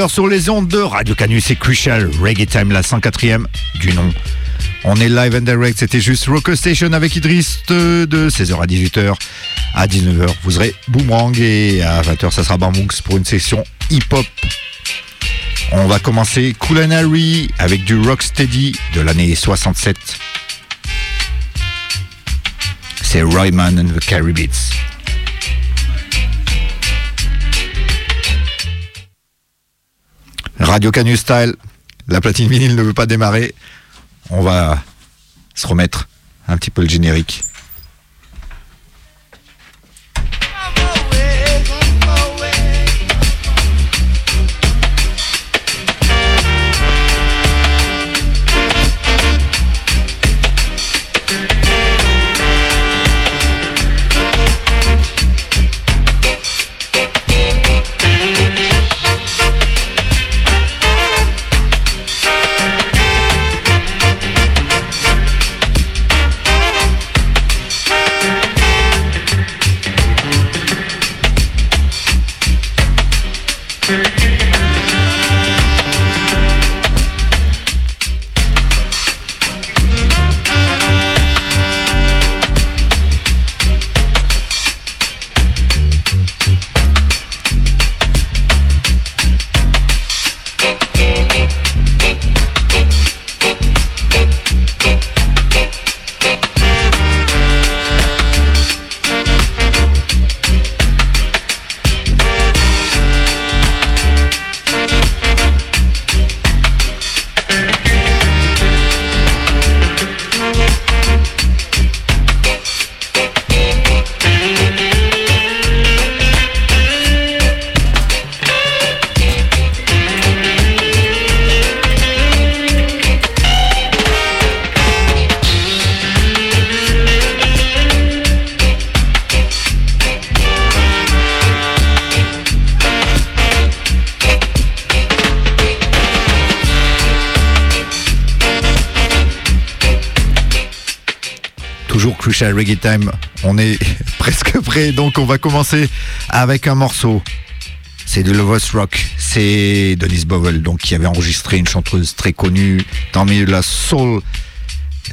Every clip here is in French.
18h sur les ondes de Radio Canus et Crucial Reggae Time, la 104e du nom. On est live and direct, c'était juste Rocker Station avec Idriss de 16h à 18h. À 19h, vous aurez Boomerang et à 20h, ça sera Bamooks pour une session hip-hop. On va commencer Harry avec du Rocksteady de l'année 67. C'est Royman and the Caribbeans. Radio Canus Style. La platine vinyle ne veut pas démarrer. On va se remettre un petit peu le générique. Reggae Time. On est presque prêt, donc on va commencer avec un morceau. C'est de Lovers Rock. C'est Denise Bovell, donc qui avait enregistré une chanteuse très connue dans le milieu de la soul.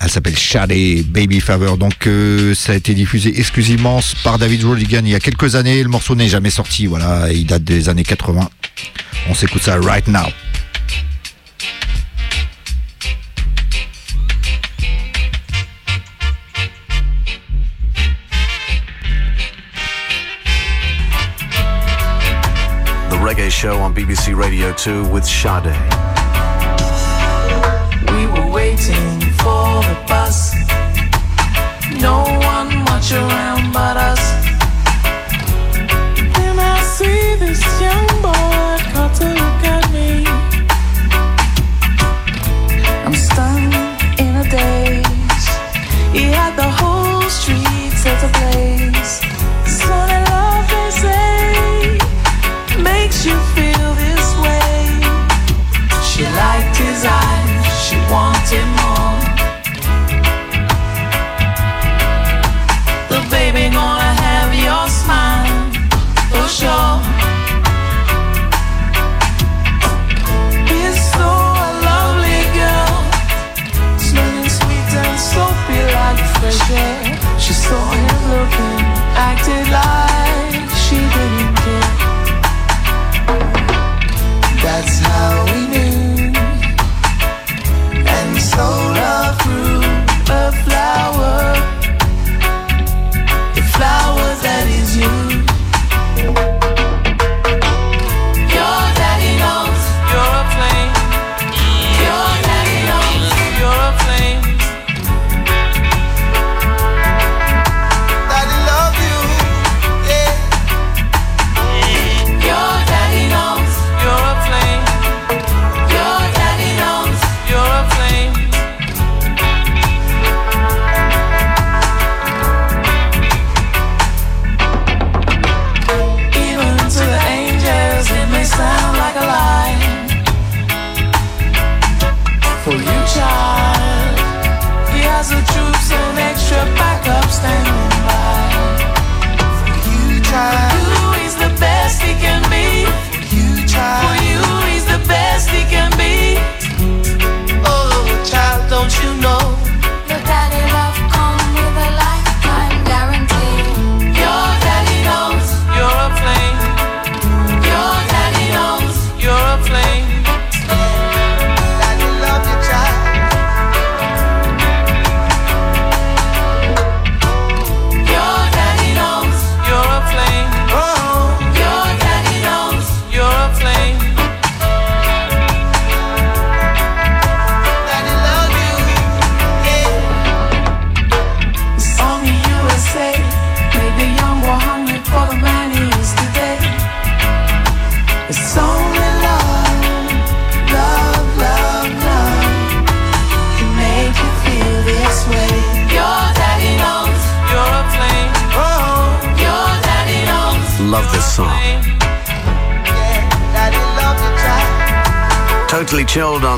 Elle s'appelle Shady Baby Favor. Donc euh, ça a été diffusé exclusivement par David Rodigan il y a quelques années. Le morceau n'est jamais sorti. Voilà, il date des années 80. On s'écoute ça right now. Show on BBC Radio 2 with Sade. We were waiting for the bus. No one much around but us. Then I see this young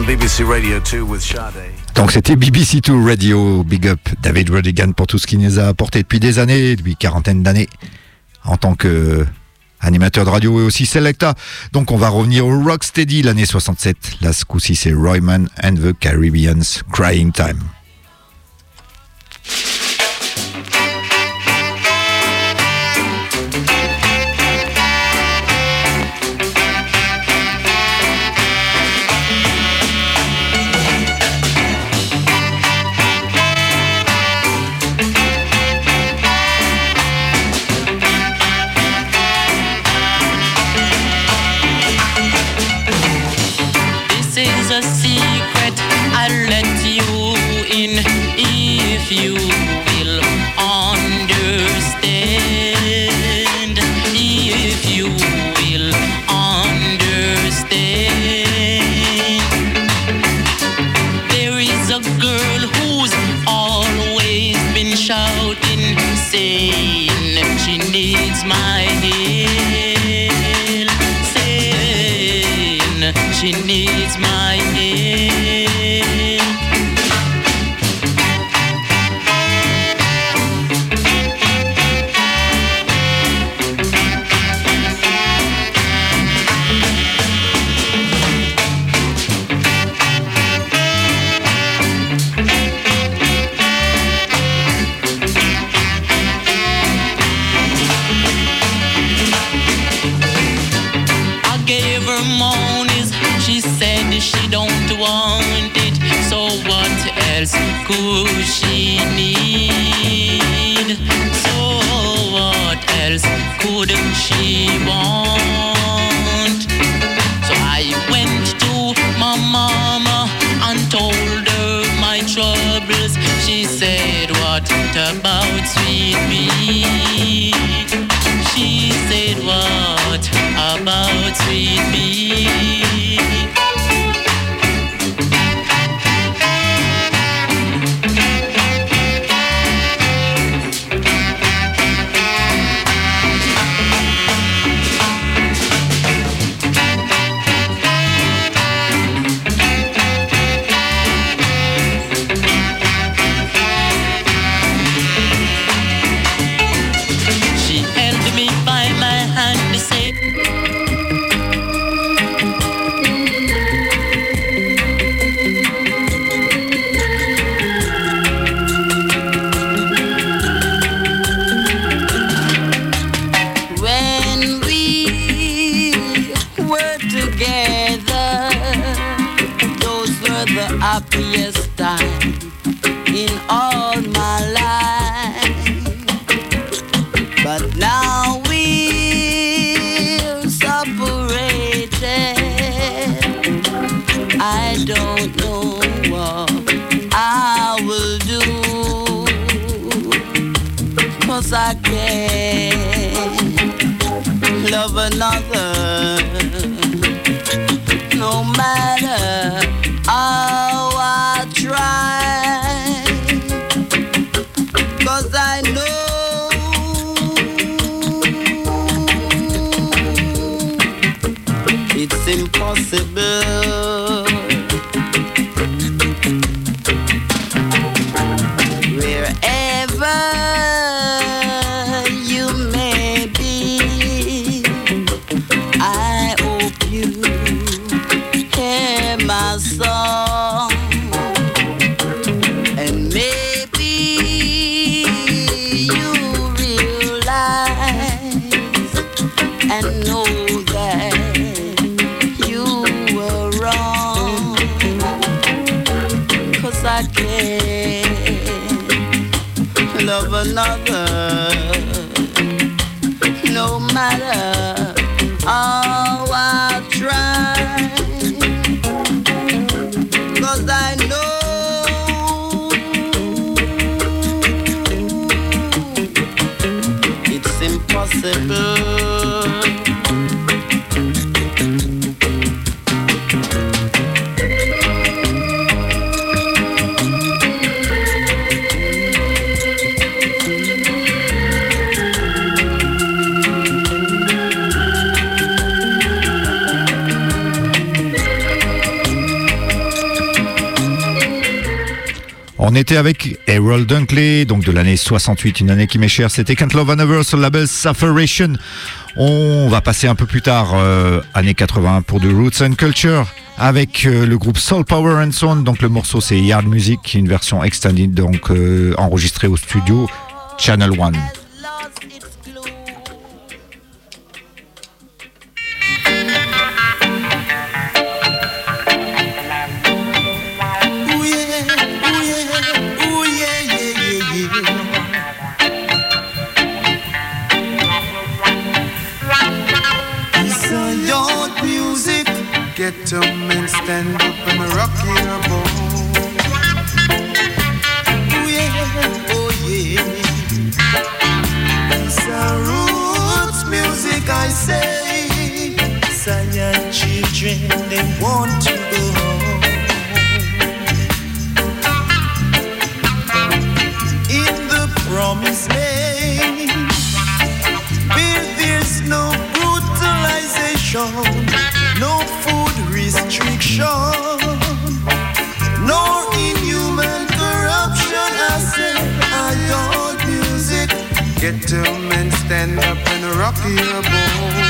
BBC Radio 2 with Sade. Donc c'était BBC 2 Radio, big up David Rodigan pour tout ce qu'il nous a apporté depuis des années, depuis quarantaine d'années, en tant que euh, animateur de radio et aussi selecta. Donc on va revenir au Rocksteady l'année 67. Là ce coup-ci c'est Royman and the Caribbean's Crying Time. smile. the boo. On était avec Errol Dunkley, donc de l'année 68, une année qui m'est chère. C'était Can't Love Another sur le label Sufferation. On va passer un peu plus tard, euh, année 80, pour du Roots and Culture avec euh, le groupe Soul Power and Sound. Donc le morceau c'est Yard Music, une version extended, donc euh, enregistrée au studio Channel One. Get to men stand up and rock your boat.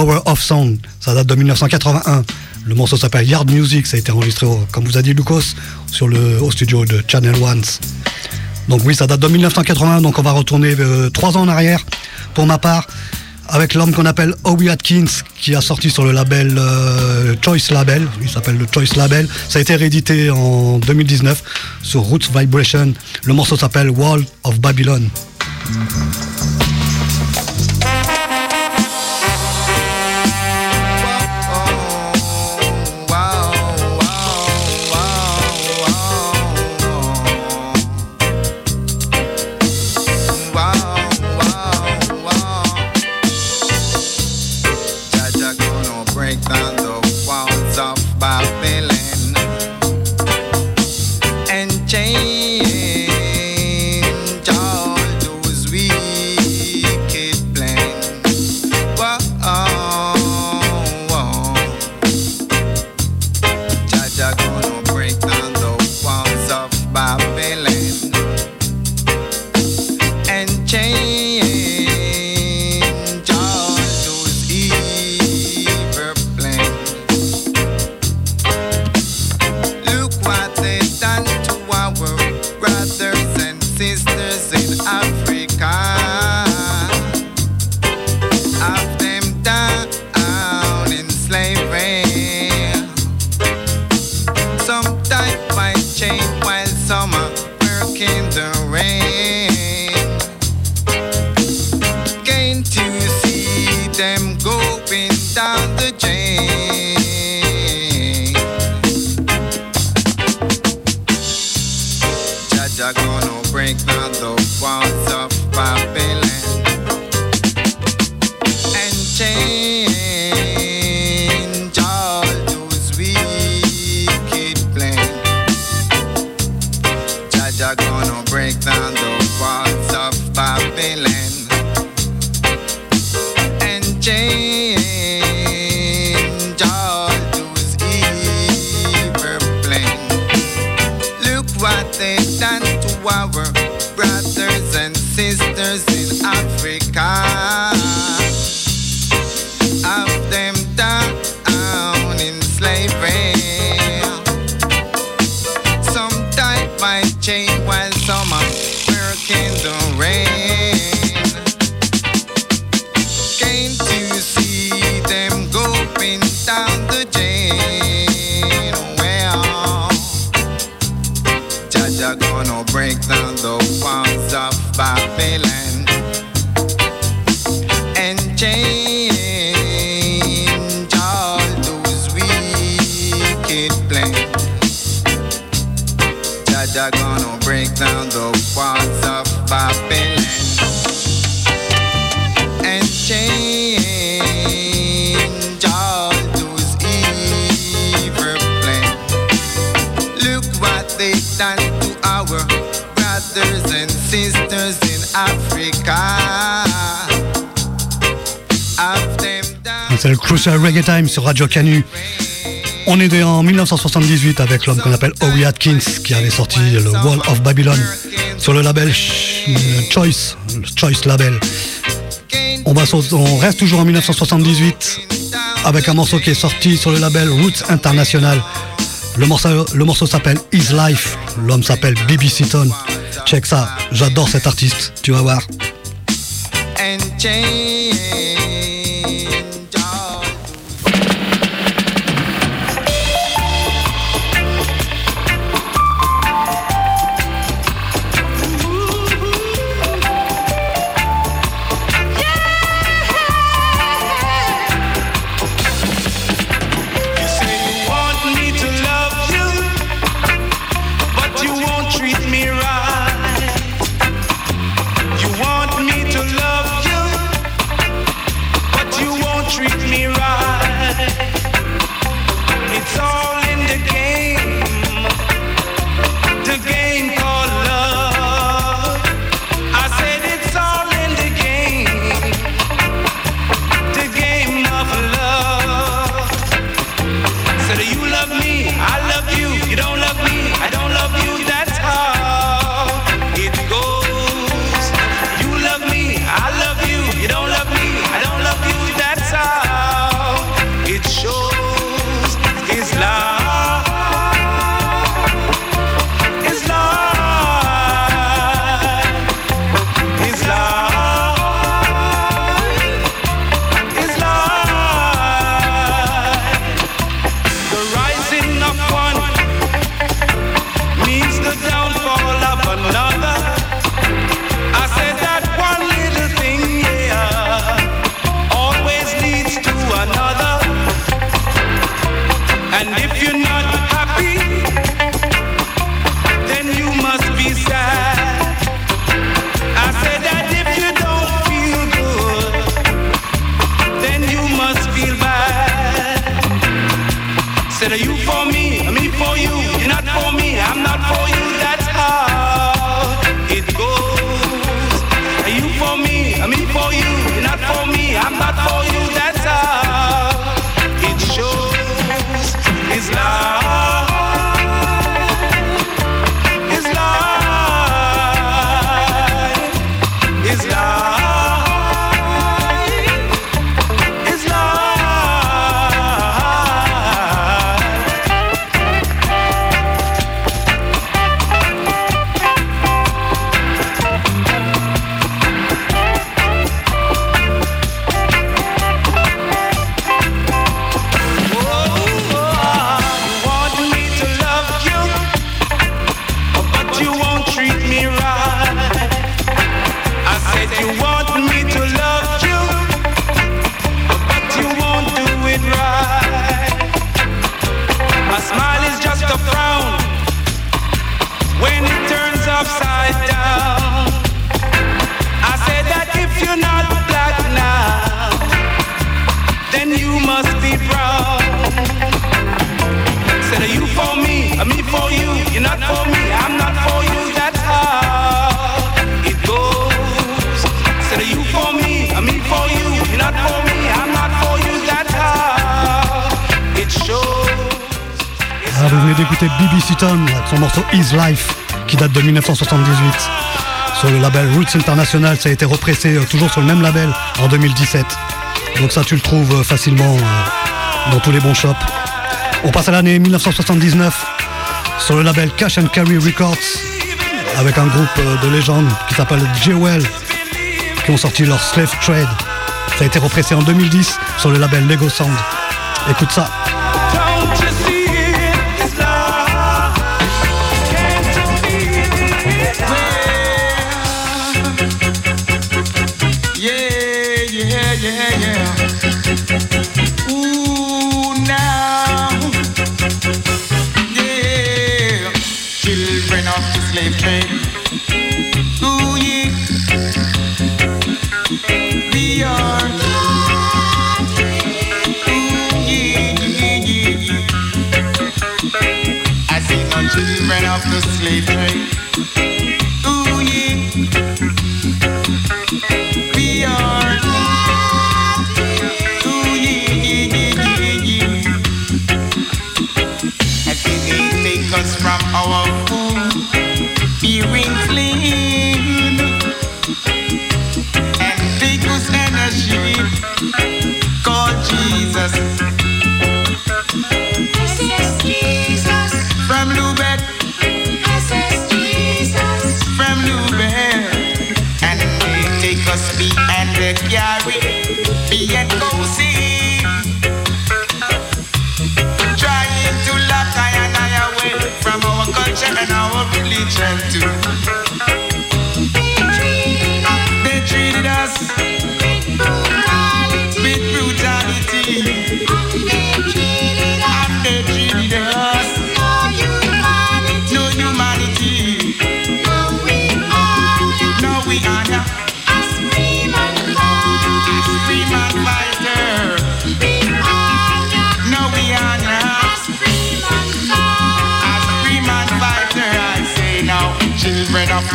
Power of Sound, ça date de 1981. Le morceau s'appelle Yard Music, ça a été enregistré, comme vous a dit Lucas, sur le, au studio de Channel One. Donc oui, ça date de 1981, donc on va retourner euh, trois ans en arrière, pour ma part, avec l'homme qu'on appelle Obi Atkins, qui a sorti sur le label euh, Choice Label, il s'appelle le Choice Label. Ça a été réédité en 2019 sur Roots Vibration. Le morceau s'appelle Wall of Babylon. In Africa. C'est le Crucial Reggae Time sur Radio Canu. On est en 1978 avec l'homme qu'on appelle Howie Atkins qui avait sorti le Wall of Babylon sur le label Ch- Choice, Choice Label. On reste toujours en 1978 avec un morceau qui est sorti sur le label Roots International. Le morceau, le morceau s'appelle His Life. L'homme s'appelle Bibi Seaton. Check ça, j'adore cet artiste, tu vas voir. you must be proud. Said you for me, a me for you. You're not for me, I'm not for you. That's how it goes. Said you for me, a me for you. You're not for me, I'm not for you. That's how it shows. Ah, vous venez d'écouter Bibi Sutton, son morceau Is Life, qui date de 1978. Sur le label Roots International, ça a été repressé euh, toujours sur le même label en 2017. Donc ça tu le trouves euh, facilement euh, dans tous les bons shops. On passe à l'année 1979 sur le label Cash and Carry Records avec un groupe euh, de légendes qui s'appelle Jewel qui ont sorti leur Slave Trade. Ça a été repressé en 2010 sur le label Lego Sound. Écoute ça. strength to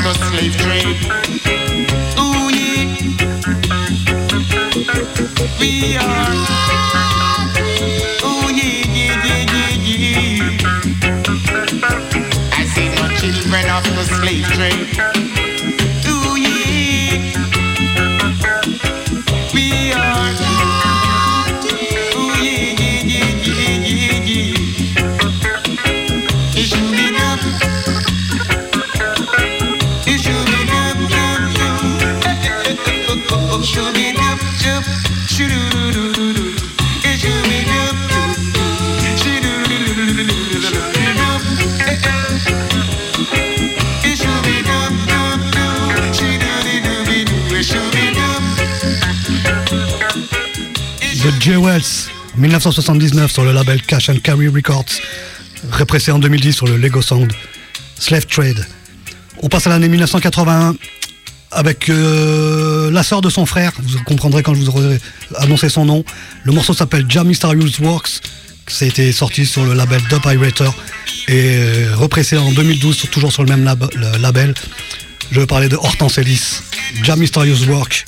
the slave trade. Ooh yeah, we are. Ooh yeah, yeah, yeah, yeah, yeah. I say no children of the slave trade. The Jewels, 1979 sur le label Cash and Carry Records, répressé en 2010 sur le Lego Sound, Slave Trade. On passe à l'année 1981 avec euh, la sœur de son frère, vous comprendrez quand je vous aurai annoncé son nom. Le morceau s'appelle Jam Mysterious Works, été sorti sur le label Dub Pirater et euh, repressé en 2012 sur- toujours sur le même label. Je veux parler de Hortense Ellis, Jam Mysterious Work.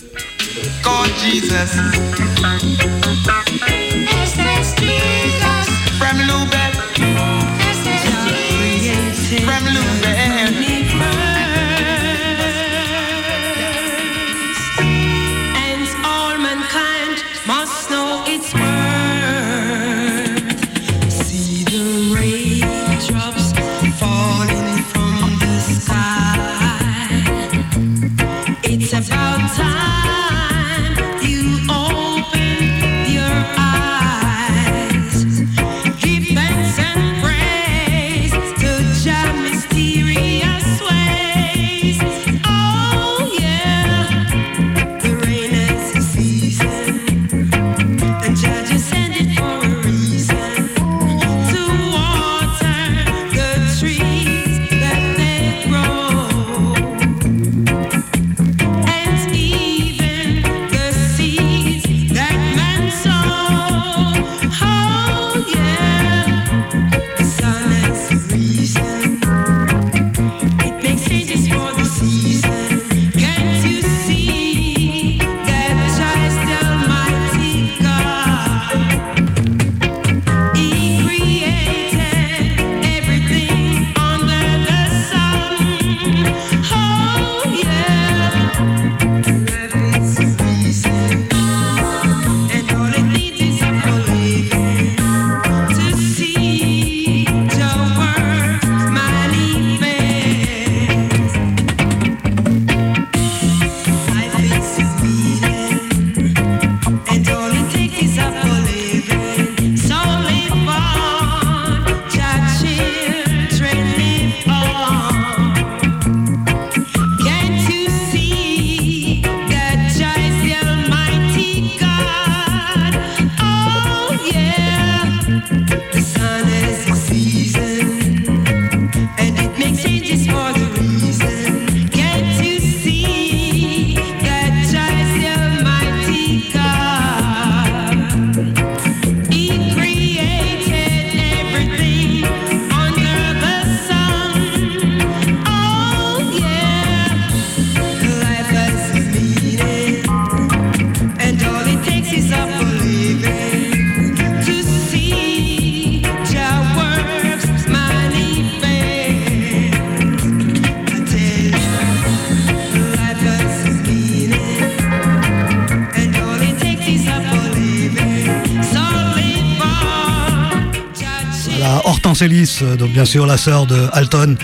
Ellis, euh, donc bien sûr la sœur de Alton,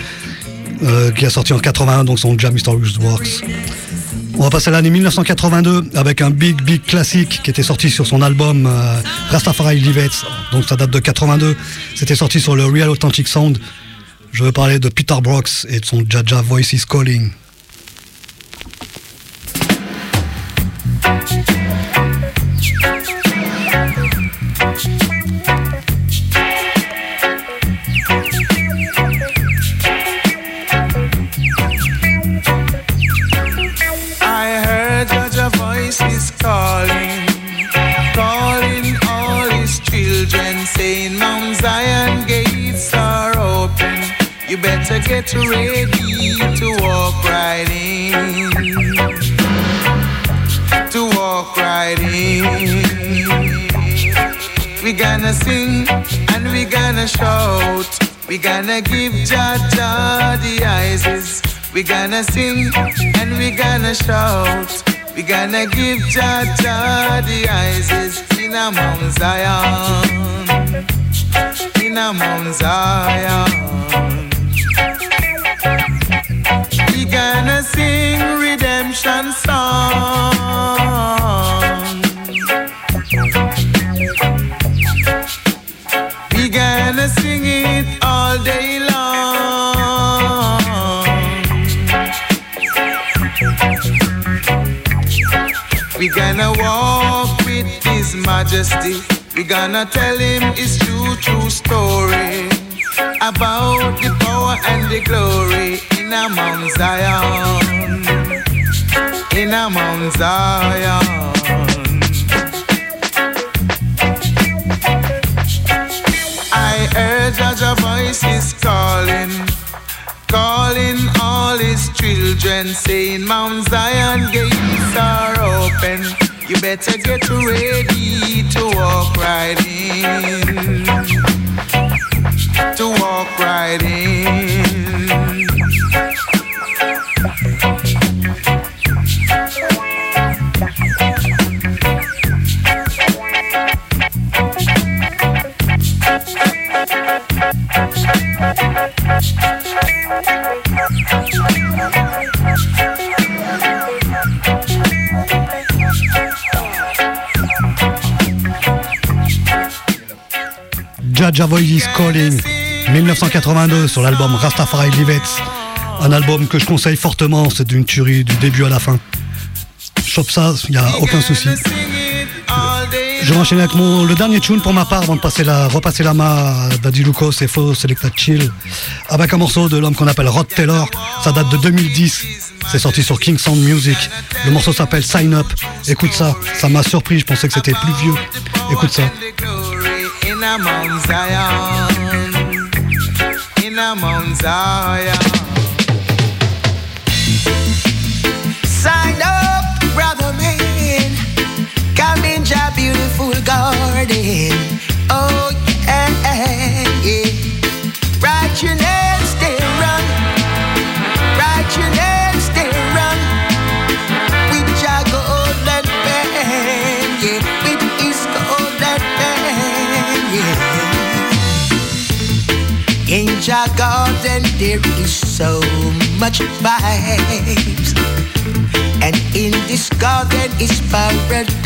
euh, qui a sorti en 81 donc son Jam Stories Works. On va passer à l'année 1982 avec un big big classique qui était sorti sur son album euh, Rastafari Live donc ça date de 82. C'était sorti sur le Real Authentic Sound. Je veux parler de Peter Brooks et de son Jaja Voices Calling. Is calling, calling all his children, saying Mount Zion gates are open. You better get ready to walk right in, to walk right in. We gonna sing and we gonna shout. We gonna give Jah the eyes. We gonna sing and we gonna shout. We gonna give Jah Jah the eyes in a Mount Zion. In a Mount Zion. We gonna sing redemption song. We gonna walk with His Majesty. We gonna tell Him His true, true story about the power and the glory in a Mount Zion. In a Mount Zion. I heard Jaja is calling, calling all his children, saying Mount Zion gates are open. You better get ready to walk right in, to walk right in. Jaja Voices Calling 1982 sur l'album Rastafari Live Un album que je conseille fortement, c'est d'une tuerie du début à la fin. Chope ça, il n'y a aucun souci. Je vais enchaîner avec mon, le dernier tune pour ma part avant de passer la, repasser la main à Daddy Faux Selecta Chill avec un morceau de l'homme qu'on appelle Rod Taylor. Ça date de 2010. C'est sorti sur King Sound Music. Le morceau s'appelle Sign Up. Écoute ça, ça m'a surpris. Je pensais que c'était plus vieux. Écoute ça. In a Mount Zion, in a Mount Zion. Sign up, brother man. Come in your beautiful garden. Oh, yeah, yeah. Write your name, stay run. Your garden there is so much vibes. And in this garden is paradise.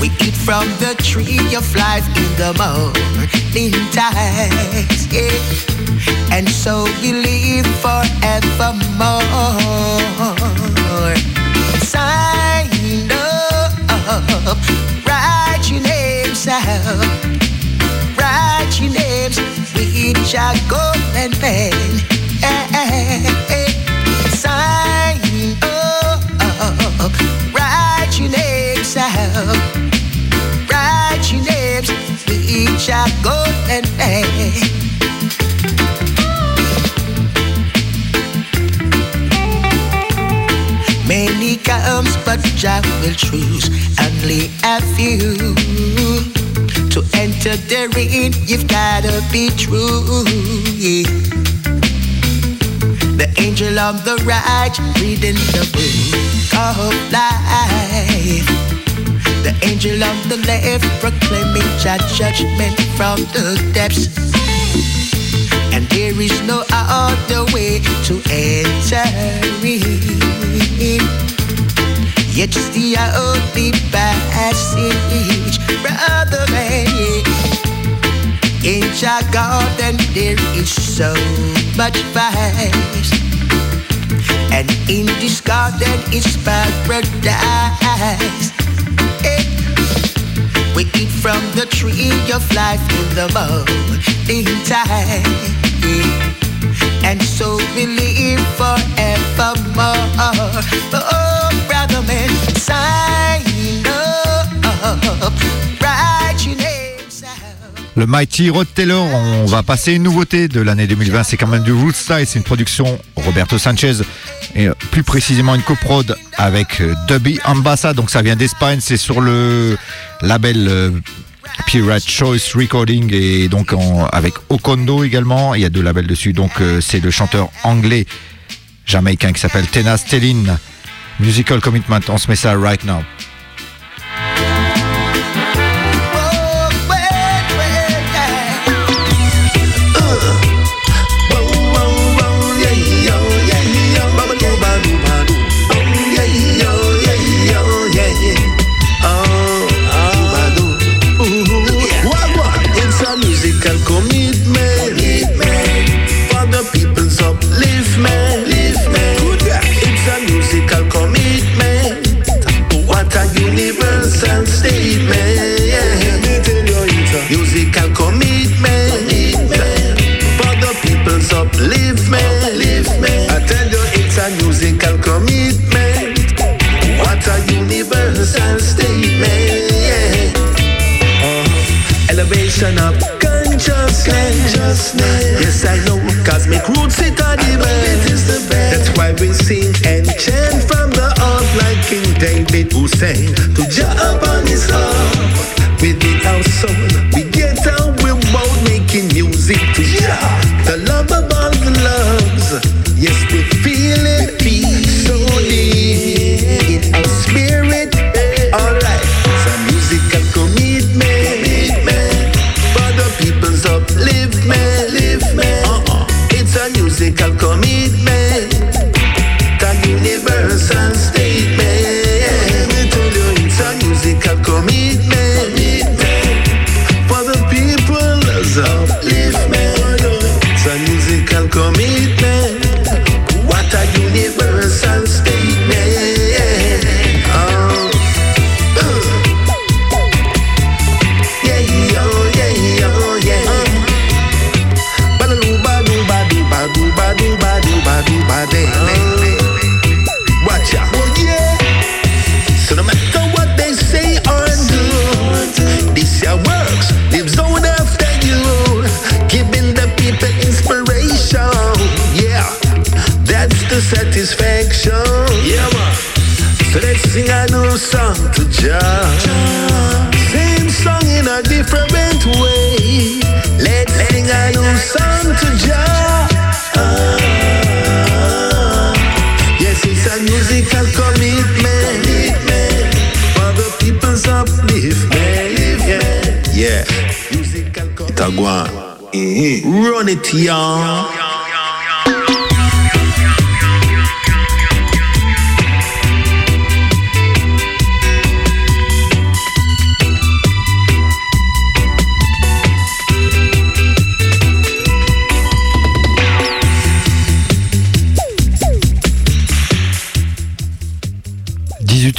We eat from the tree of life in the morning times yeah. And so we live forevermore. Sign up, write your names out with your golden pen. Sign up, write your names out. Write your names with your golden pen. Many comes, but Jah will choose only a few to you've gotta be true. Yeah. The angel on the right, reading the book of life. The angel on the left proclaiming Jah judgment from the depths. And there is no other way to enter in. Yet it's the only passage, brother man. yeah. In Jah garden there is so much vice. And in this garden is paradise. Eh. We eat from the tree of life in the morning time. And so we live forevermore. Oh, brother man, sign up. Your out. Le Mighty Rod Taylor, on va passer une nouveauté de l'année 2020, c'est quand même du Woodstyle, c'est une production Roberto Sanchez, et euh, plus précisément une coprod avec euh, Dubby Ambassa, donc ça vient d'Espagne, c'est sur le label euh, Pirate Choice Recording et donc avec Okondo également, il y a deux labels dessus, donc c'est le chanteur anglais jamaïcain qui s'appelle Tena Stellin, Musical Commitment, on se met ça right now.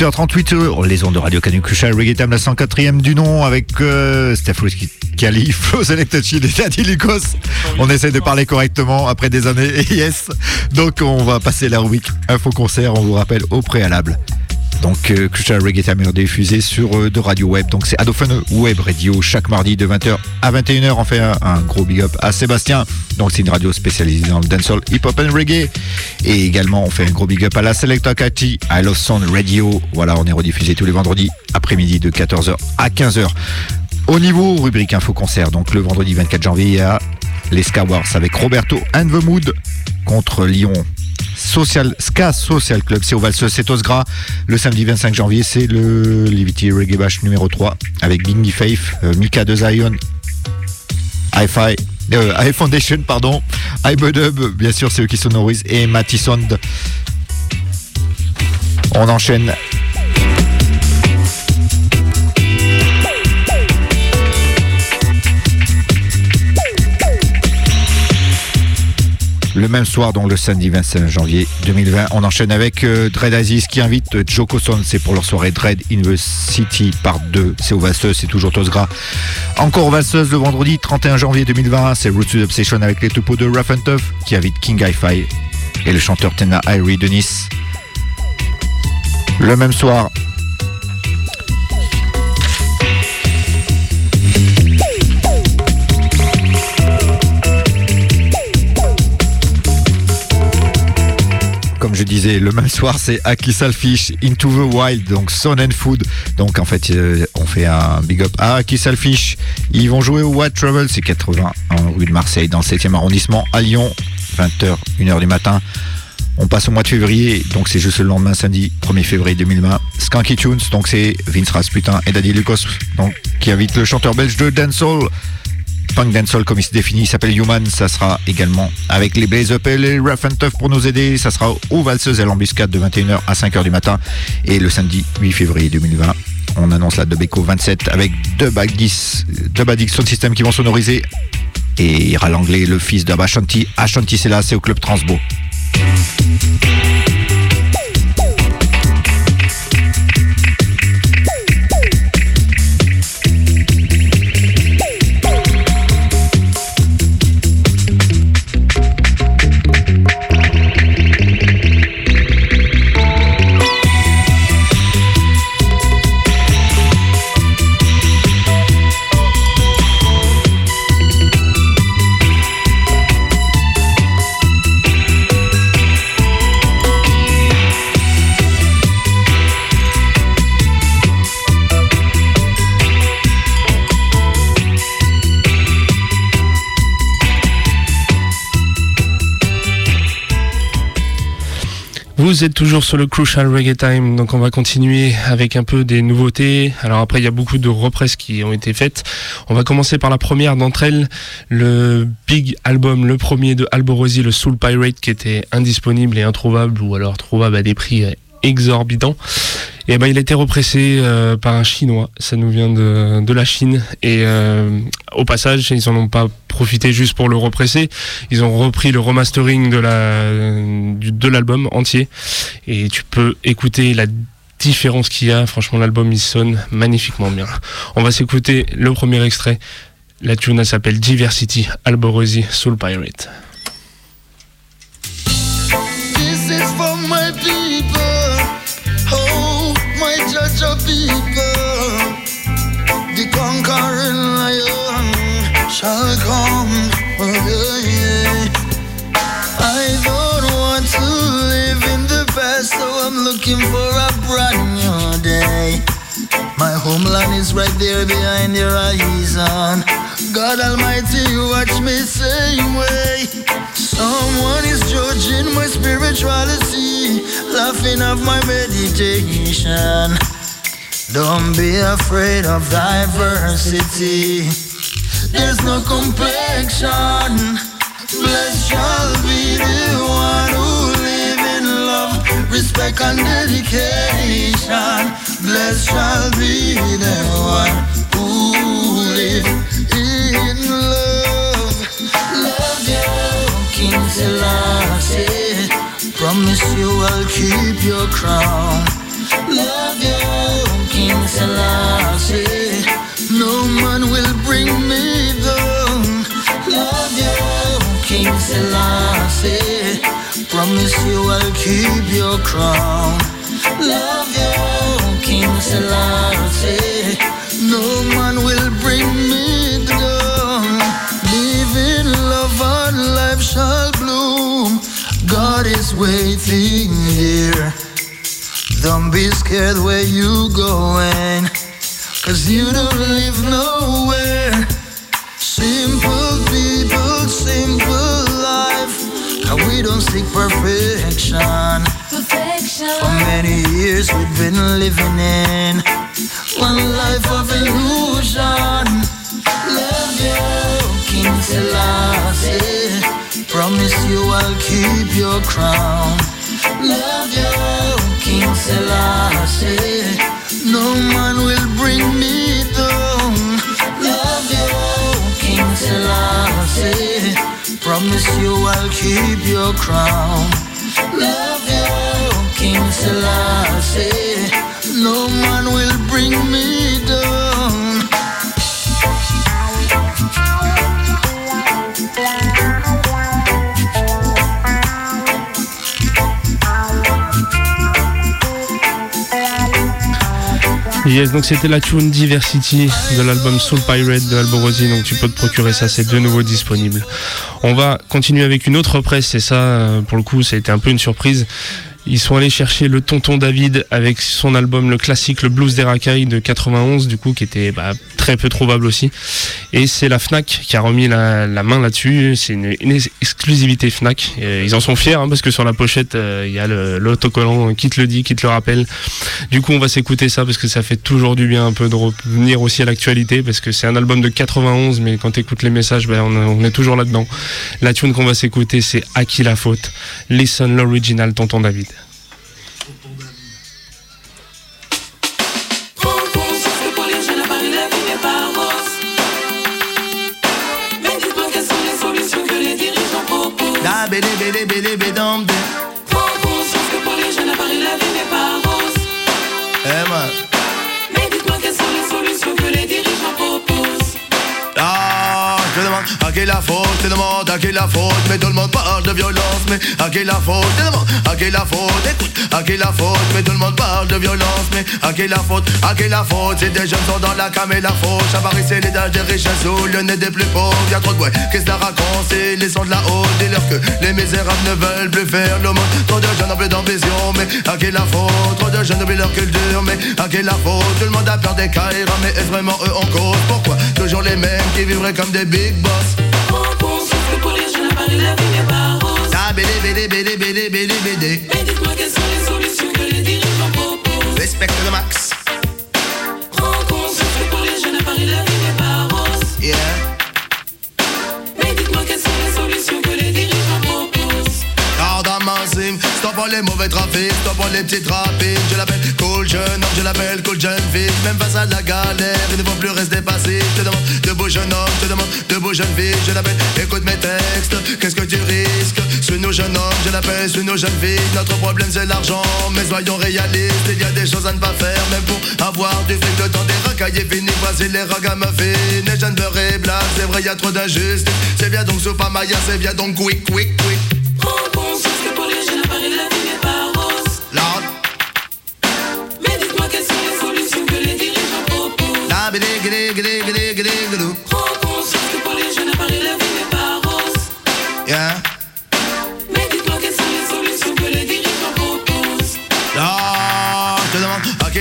18h38, les ondes de Radio Canucusha, Reggae la 104e du nom, avec euh, Steph Whisky Cali, Flo Selectachi et Daddy Lucas. On essaie de parler correctement après des années, yes. Donc on va passer la rubrique Info Concert, on vous rappelle au préalable. Donc euh, Crucial Reggae Time est diffusé sur euh, de radio web. Donc c'est Adophone Web Radio chaque mardi de 20h à 21h. On fait un, gros big up à Sébastien. Donc c'est une radio spécialisée dans le dancehall, hip hop and reggae. Et également on fait un gros big up à la Selecta Cathy, I Love Sound Radio. Voilà, on est rediffusé tous les vendredis après-midi de 14h à 15h. Au niveau rubrique info concert, donc le vendredi 24 janvier, a les Skywars avec Roberto and the Mood contre Lyon. Social, Ska Social Club. C'est au Valseuse, c'est Osgras. Le samedi 25 janvier, c'est le Livity Reggae Bash numéro 3 avec Bingy Faith, euh, Mika de Zion, Hi-Fi. Euh, High Foundation, pardon, Ibudub, bien sûr, c'est eux qui sonorisent, et Matty. On enchaîne Le même soir, donc le samedi 25 janvier 2020, on enchaîne avec euh, Dread Aziz qui invite euh, Joe Cosson. C'est pour leur soirée Dread University part 2. C'est au Vasseuse, c'est toujours Tosgra. Encore au Vasseuse le vendredi 31 janvier 2020, c'est Roots to Obsession avec les toupos de Rough and Tough qui invite King Hi-Fi et le chanteur Tena Irie de Nice. Le même soir, comme je disais, le même soir, c'est Aki Salfish, Into the Wild, donc Son and Food. Donc en fait, euh, on fait un big up à Aki Salfish. Ils vont jouer au White Travel, c'est 81 rue de Marseille, dans le 7e arrondissement, à Lyon, 20h, 1h du matin. On passe au mois de février, donc c'est juste le lendemain, samedi 1er février 2020. Skanky Tunes, donc c'est Vince Rasputin et Daddy Lucas, donc qui invite le chanteur belge de dancehall punk dancehall comme il se définit, il s'appelle Human, ça sera également avec les Blaze Up et les Rough and Tough pour nous aider, ça sera au Valseuse et l'embuscade de 21h à 5h du matin. Et le samedi 8 février 2020 on annonce la Debeco 27 avec deux Badix, deux Badix Sound System qui vont sonoriser. Et ira l'anglais le fils de Ashanti, Ashanti c'est là, c'est au club Transbo. Vous êtes toujours sur le Crucial Reggae Time, donc on va continuer avec un peu des nouveautés. Alors après, il y a beaucoup de represses qui ont été faites. On va commencer par la première d'entre elles, le Big Album, le premier de Alborosi, le Soul Pirate, qui était indisponible et introuvable, ou alors trouvable à des prix exorbitants. Et ben, il a été repressé euh, par un Chinois. Ça nous vient de, de la Chine. Et euh, au passage, ils en ont pas profité juste pour le represser. Ils ont repris le remastering de la de l'album entier. Et tu peux écouter la différence qu'il y a. Franchement, l'album il sonne magnifiquement bien. On va s'écouter le premier extrait. La tune elle s'appelle Diversity Alborosi Soul Pirate. Homeland is right there behind your horizon. God Almighty, you watch me same way. Someone is judging my spirituality, laughing at my meditation. Don't be afraid of diversity. There's no complexion. Blessed shall be the one who respect and dedication. Blessed shall be the one who live in love. Love you, King Selassie. Promise you I'll keep your crown. Love you, King Selassie. No man will bring me down. Love you, King Selassie. Promise you I'll keep your crown. Love you, King Selassie. No man will bring me down. Live in love and life shall bloom. God is waiting here. Don't be scared where you going. Cause you don't live nowhere. Simple people, simple life. And we don't seek perfection. For many years we've been living in one life of illusion. Love you, King Selassie. Promise you I'll keep your crown. Love you, King Selassie. No man will bring me down. Love you, King Selassie. Promise you I'll keep your crown. Love you, King Selassie. No man will bring me down. Yes, donc c'était la tune Diversity de l'album Soul Pirate de Alborosi, donc tu peux te procurer ça, c'est de nouveau disponible. On va continuer avec une autre presse, et ça, euh, pour le coup, ça a été un peu une surprise. Ils sont allés chercher le tonton David avec son album le classique le blues des racailles de 91 du coup qui était bah, très peu trouvable aussi. Et c'est la Fnac qui a remis la, main là-dessus. C'est une, une ex- exclusivité Fnac. Et ils en sont fiers hein, parce que sur la pochette euh, il y a le- l'autocollant qui te le dit qui te le rappelle. Du coup on va s'écouter ça parce que ça fait toujours du bien un peu de revenir aussi à l'actualité parce que c'est un album de 91 mais quand tu écoutes les messages ben, on, on est toujours là-dedans. La tune qu'on va s'écouter c'est À qui la faute? Listen l'original tonton David bele bele la faute, je demande à qui la faute, mais tout le monde parle de violence, mais à qui la faute, je demande à qui la faute, écoute, à qui la faute, mais tout le monde parle de violence, mais à qui la faute, à qui la faute, c'est des jeunes sont dans la cam et la faute, c'est les dages des riches sous le nez des plus pauvres, y'a trop de ouais, qu'est-ce que ça raconte, c'est les sons de la haute, dis-leur que les misérables ne veulent plus faire le monde, trop de jeunes ont plus d'ambition, mais à qui la faute, trop de jeunes oublient leur culture, mais à qui la faute, tout le monde a peur des caïras, mais est-ce vraiment eux en cause, pourquoi, toujours les mêmes qui vivraient comme des big boss, Paris, la vie n'est pas rose. Ah, bidi, bidi, bidi, bidi, bidi, bidi. Mais dites-moi quelles sont les solutions que les dirigeants proposent. Respecte le max. Mauvais trafics, stop pour les petites rapides. Je l'appelle cool jeune homme, je l'appelle cool jeune fille. Même face à la galère, il ne faut plus rester passif. Je te demande de beaux jeunes hommes, je te demande de beaux jeunes filles. Je l'appelle, écoute mes textes, qu'est-ce que tu risques? Suis nos jeunes hommes, je l'appelle, suis nos jeunes filles. Notre problème c'est l'argent, mais soyons réalistes. Il y a des choses à ne pas faire, même pour avoir du fric. Le temps des racailles est fini, voici les ragamuffins. Les jeunes beurre et blagues, c'est vrai, y a trop d'injustice. C'est bien donc Sopa Maya, c'est bien donc quick, quick, quick. Yeah.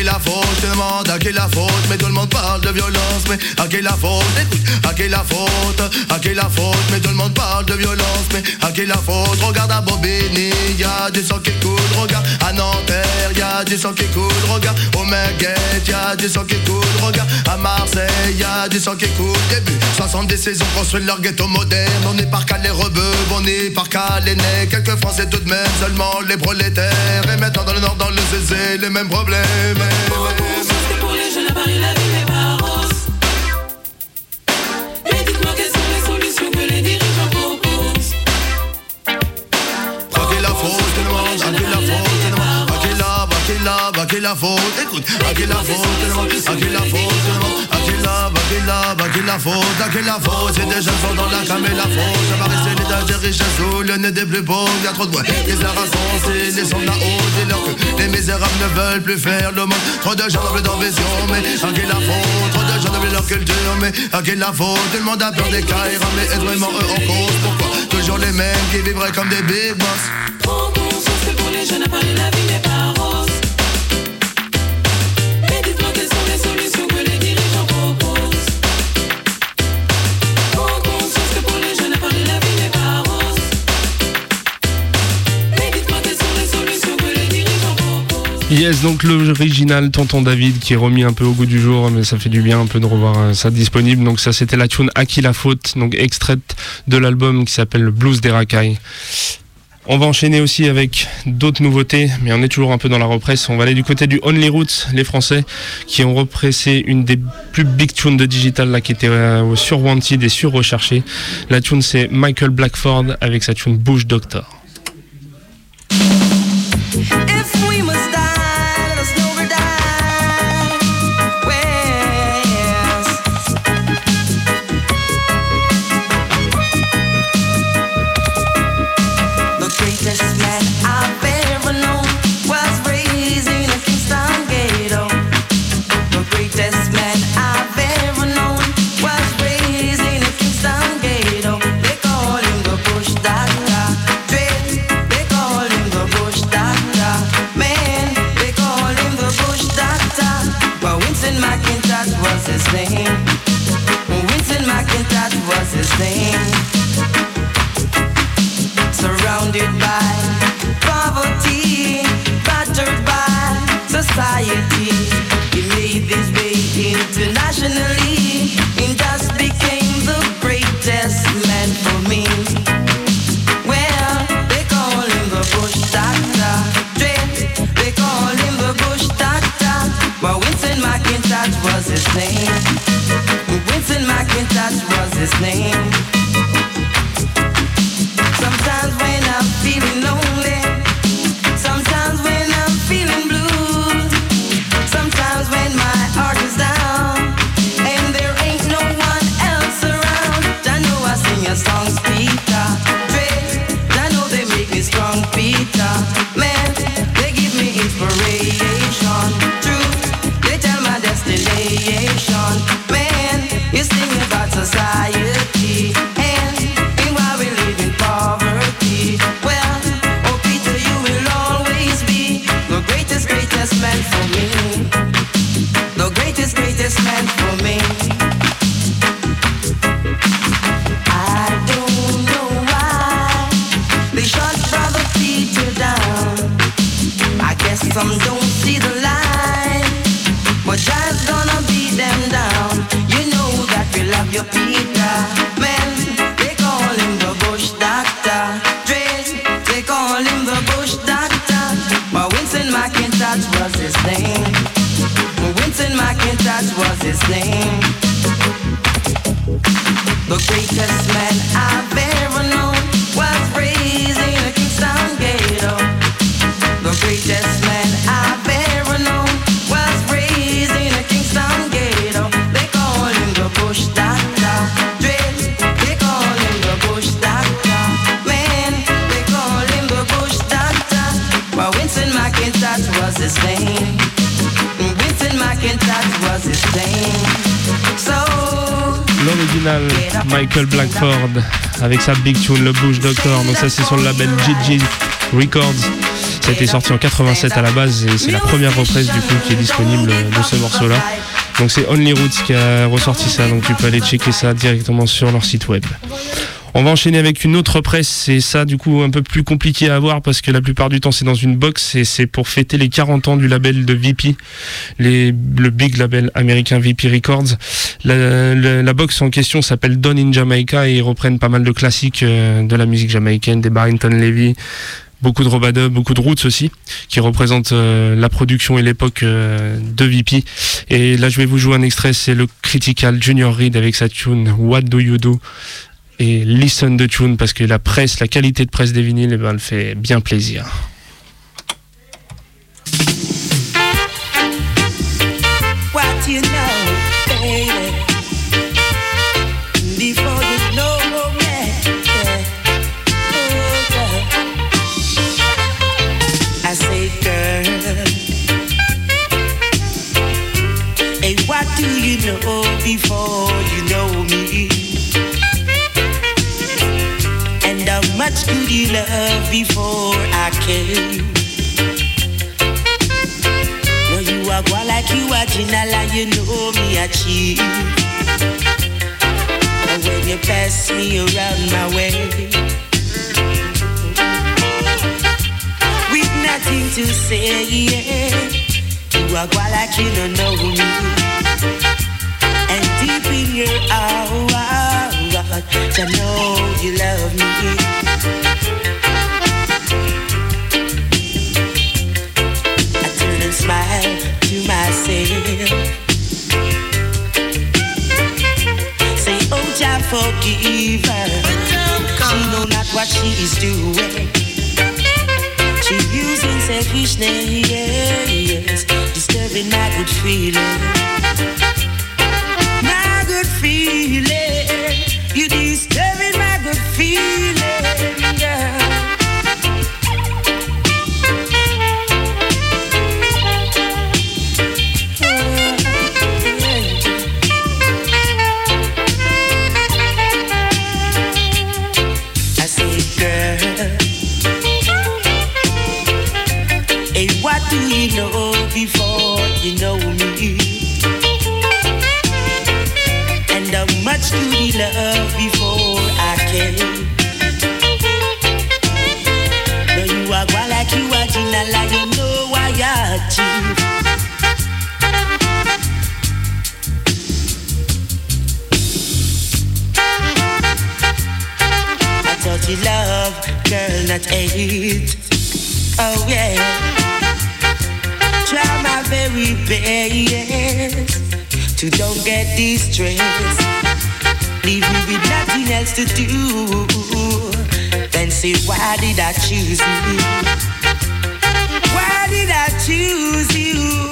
La faute, je demande à qui la faute, mais tout le monde parle de violence, mais à qui la faute, écoute, à qui la faute, à qui la faute, mais tout le monde parle de violence, mais à qui la faute, regarde à Bobigny, y a du sang qui coule, regarde à Nanterre, y a du sang qui coule, regarde au Menguette, y a du sang qui coule, regarde à Marseille, y a du sang qui coule, début 70 saisons construisent leur ghetto moderne, on n'est par qu'à les rebeux, on n'est par qu'à les nez, quelques Français tout de même, seulement les prolétaires, et maintenant dans le nord, dans le CC, les mêmes problèmes. La faute, écoute, à qui la faute, à qui la faute, à qui la, à qui la, à qui la faute, à qui la faute, c'est des jeunes sont dans la cam la faute, riches sous le nez des plus pauvres, y a trop de bois, les arrasons, c'est les sons de la haute, dis-leur que les misérables ne veulent plus faire le monde, trop de gens plus d'ambition, mais à qui la faute, trop de gens oublient leur culture, mais à qui la faute, tout le monde a peur des caïras, mais est vraiment eux en cause, pourquoi? Toujours les mêmes qui vivraient comme des big boss? Prends conscience que pour les jeunes la vie n'est pas rose. Yes, donc l'original Tonton David qui est remis un peu au goût du jour, mais ça fait du bien un peu de revoir euh, ça disponible. Donc ça c'était la tune À qui la faute, donc extraite de l'album qui s'appelle le Blues des racailles. On va enchaîner aussi avec d'autres nouveautés, mais on est toujours un peu dans la represse. On va aller du côté du Only Roots, les Français, qui ont repressé une des plus big tunes de digital là, qui était euh, sur Wanted et sur Recherché. La tune c'est Michael Blackford avec sa tune Bush Doctor. Internationally and just became the greatest land for me. Well, they call him the Bush Doctor. Dread, they call him the Bush Doctor. But Winston McIntosh was his name. Winston McIntosh was his name. L'original Michael Blackford avec sa big tune, le Bush Doctor. Donc ça c'est sur le label GG Records. Ça a été sorti en 87 à la base et c'est la première reprise du coup qui est disponible de ce morceau-là. Donc c'est Only Roots qui a ressorti ça, donc tu peux aller checker ça directement sur leur site web. On va enchaîner avec une autre presse, c'est ça du coup un peu plus compliqué à avoir parce que la plupart du temps c'est dans une box et c'est pour fêter les 40 ans du label de VP, le big label américain VP Records. La box en question s'appelle Don in Jamaica et ils reprennent pas mal de classiques euh, de la musique jamaïcaine, des Barrington Levy, beaucoup de Robada, beaucoup de Roots aussi, qui représentent euh, la production et l'époque euh, de VP. Et là, je vais vous jouer un extrait, c'est le Critical Junior Reed avec sa tune What Do You Do? Et Listen the Tune parce que la presse, la qualité de presse des vinyles, eh ben, elle fait bien plaisir. Love before I came? No, you are go like you are Gina, and you know me a cheat. And when you pass me around my way, we've nothing to say. Yeah. You are quite like you don't know me. And deep in your heart, I know you love me. I turn and smile to myself. Say, oh, forgive her. She know not what she is doing. She using selfishness, disturbing my good feeling. My good feeling, you know me? And how much do we love before I came? No, you are one like you are Gina, like you know I achieve. I taught you love, girl, not hate. Oh yeah. My to don't get distressed. Leave me with nothing else to do. Then say, why did I choose you? Why did I choose you?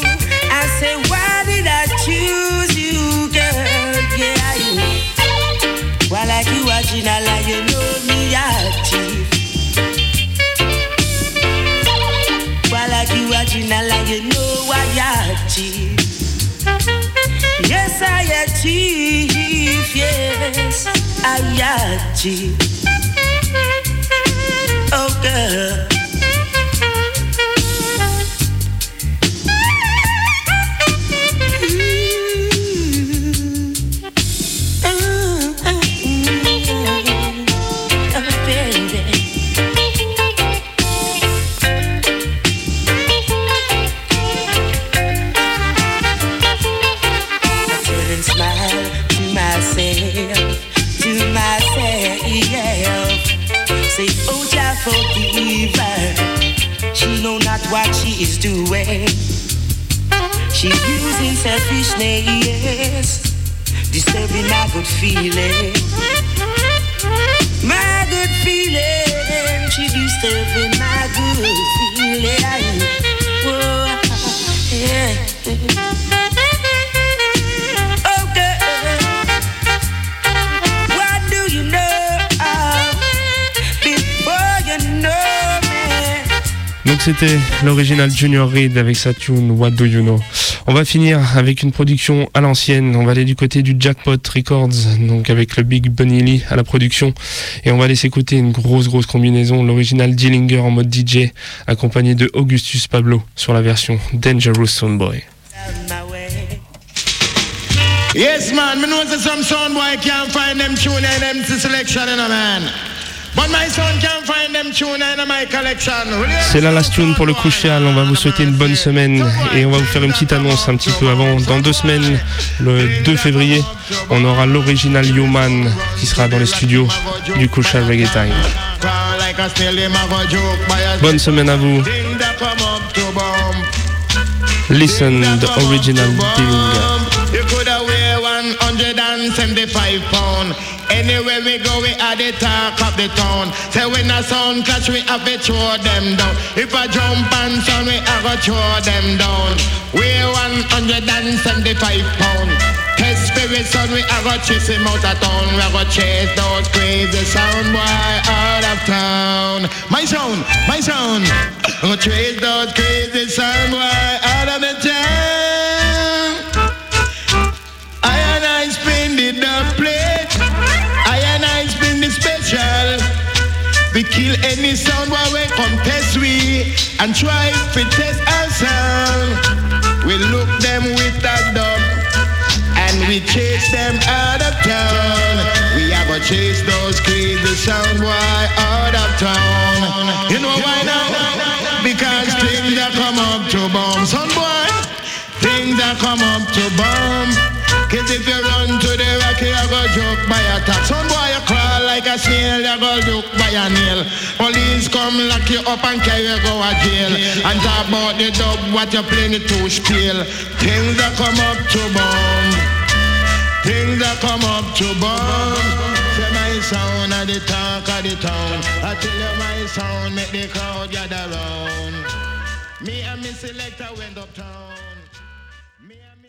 I say, why did I choose achieve. Yes, I achieve, yes, I achieve. Oh, girl. Selfishness, disturbing my good feeling. My good feeling, she disturbing my good feeling. Whoa, yeah. Oh, what do you know? Donc c'était l'original Junior Reed avec sa tune What Do You Know? On va finir avec une production à l'ancienne. On va aller du côté du Jackpot Records, donc avec le Big Bunny Lee à la production. Et on va laisser écouter une grosse grosse combinaison, l'original Dillinger en mode DJ, accompagné de Augustus Pablo sur la version Dangerous Soundboy. Yes, man, know some boy find them selection, man. C'est la last tune pour le Crucial. On va vous souhaiter une bonne semaine et on va vous faire une petite annonce un petit peu avant. Dans deux semaines, le 2 février, on aura l'original Human qui sera dans les studios du Crucial Reggae Time. Bonne semaine à vous. thing. Listen the original Dillinger. You could have weigh 175 pound. Anywhere we go, we are the talk of the town. Say when a sound clash, we have to throw them down. If I jump and sound, we have to throw them down. Weigh 175 pound. Test spirit son, we are to chase him out of town. We are to chase those crazy sound boy out of town. My sound, my sound. I'm gonna chase those crazy sound boy out of the town. Kill any sound while we come test we and try to test our sound. We look them with a dub and we chase them out of town. We have gonna chase those crazy sound boy out of town. You know why now? Because things that come up to bomb. Son boy, things that come up to bomb. Cause if you run to the rocky, you go joke by a tax. Some boy, you like a snail, you go joke by a nail. Police come lock you up and carry you go a jail. And talk about the dub, what you playing it to scale. Things that come up to bomb. Things that come up to bomb. Say my sound at the talk of the town. I tell you my sound make the crowd gather round. Me and me selector went uptown.